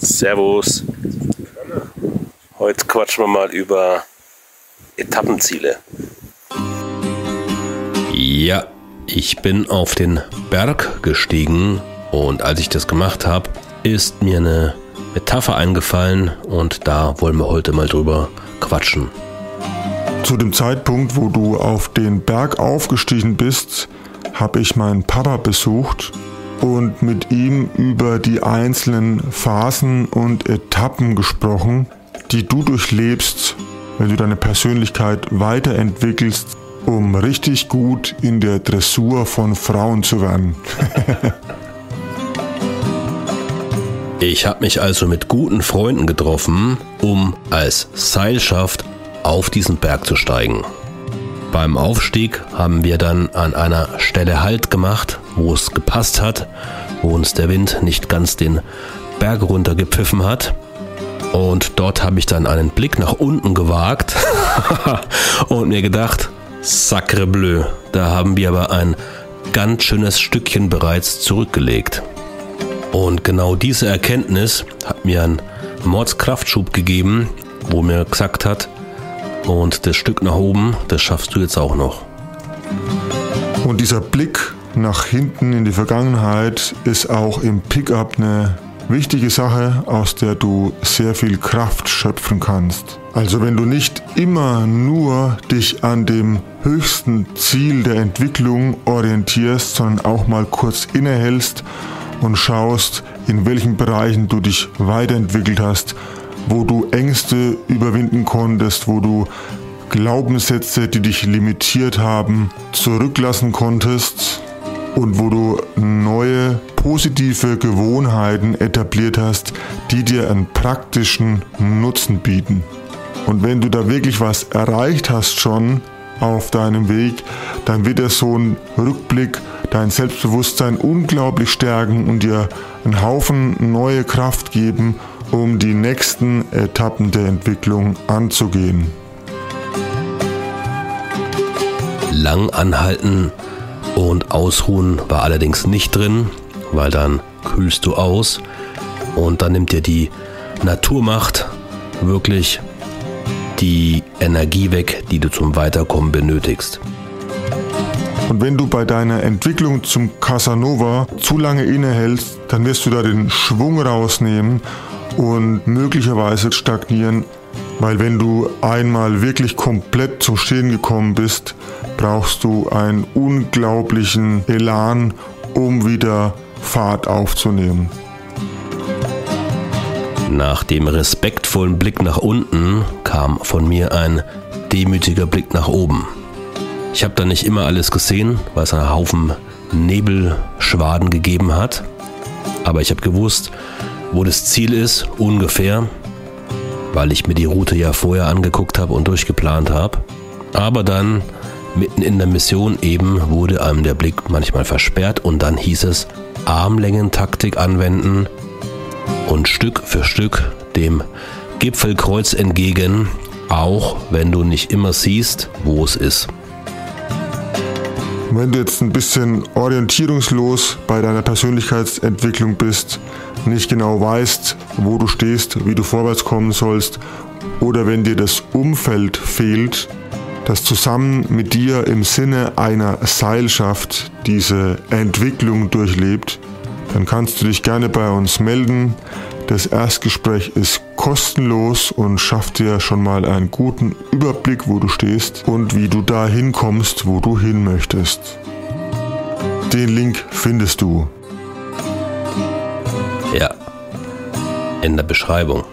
Servus. Heute quatschen wir mal über Etappenziele. Ja, ich bin auf den Berg gestiegen und als ich das gemacht habe, ist mir eine Metapher eingefallen und da wollen wir heute mal drüber quatschen. Zu dem Zeitpunkt, wo du auf den Berg aufgestiegen bist, habe ich meinen Papa besucht und mit ihm über die einzelnen Phasen und Etappen gesprochen, die du durchlebst, wenn du deine Persönlichkeit weiterentwickelst, um richtig gut in der Dressur von Frauen zu werden. ich habe mich also mit guten Freunden getroffen, um als Seilschaft auf diesen Berg zu steigen. Beim Aufstieg haben wir dann an einer Stelle Halt gemacht, wo es gepasst hat, wo uns der Wind nicht ganz den Berg runtergepfiffen hat. Und dort habe ich dann einen Blick nach unten gewagt und mir gedacht, sacre bleu, da haben wir aber ein ganz schönes Stückchen bereits zurückgelegt. Und genau diese Erkenntnis hat mir einen Mordskraftschub gegeben, wo mir gesagt hat, und das Stück nach oben, das schaffst du jetzt auch noch. Und dieser Blick nach hinten in die Vergangenheit ist auch im Pickup eine wichtige Sache, aus der du sehr viel Kraft schöpfen kannst. Also wenn du nicht immer nur dich an dem höchsten Ziel der Entwicklung orientierst, sondern auch mal kurz innehältst und schaust, in welchen Bereichen du dich weiterentwickelt hast, wo du Ängste überwinden konntest, wo du Glaubenssätze, die dich limitiert haben, zurücklassen konntest und wo du neue positive Gewohnheiten etabliert hast, die dir einen praktischen Nutzen bieten. Und wenn du da wirklich was erreicht hast schon auf deinem Weg, dann wird dir so ein Rückblick dein Selbstbewusstsein unglaublich stärken und dir einen Haufen neue Kraft geben, um die nächsten Etappen der Entwicklung anzugehen. Lang anhalten und ausruhen war allerdings nicht drin, weil dann kühlst du aus und dann nimmt dir die Naturmacht wirklich die Energie weg, die du zum Weiterkommen benötigst. Und wenn du bei deiner Entwicklung zum Casanova zu lange innehältst, dann wirst du da den Schwung rausnehmen und möglicherweise stagnieren, weil wenn du einmal wirklich komplett zum Stehen gekommen bist, brauchst du einen unglaublichen Elan, um wieder Fahrt aufzunehmen. Nach dem respektvollen Blick nach unten kam von mir ein demütiger Blick nach oben. Ich habe da nicht immer alles gesehen, weil es einen Haufen Nebelschwaden gegeben hat, aber ich habe gewusst, wo das Ziel ist, ungefähr, weil ich mir die Route ja vorher angeguckt habe und durchgeplant habe. Aber dann, mitten in der Mission eben, wurde einem der Blick manchmal versperrt und dann hieß es Armlängentaktik anwenden und Stück für Stück dem Gipfelkreuz entgegen, auch wenn du nicht immer siehst, wo es ist. Wenn du jetzt ein bisschen orientierungslos bei deiner Persönlichkeitsentwicklung bist, nicht genau weißt, wo du stehst, wie du vorwärts kommen sollst, oder wenn dir das Umfeld fehlt, das zusammen mit dir im Sinne einer Seilschaft diese Entwicklung durchlebt, dann kannst du dich gerne bei uns melden. Das Erstgespräch ist kostenlos und schafft dir schon mal einen guten Überblick, wo du stehst und wie du dahin kommst, wo du hin möchtest. Den Link findest du. Ja, in der Beschreibung.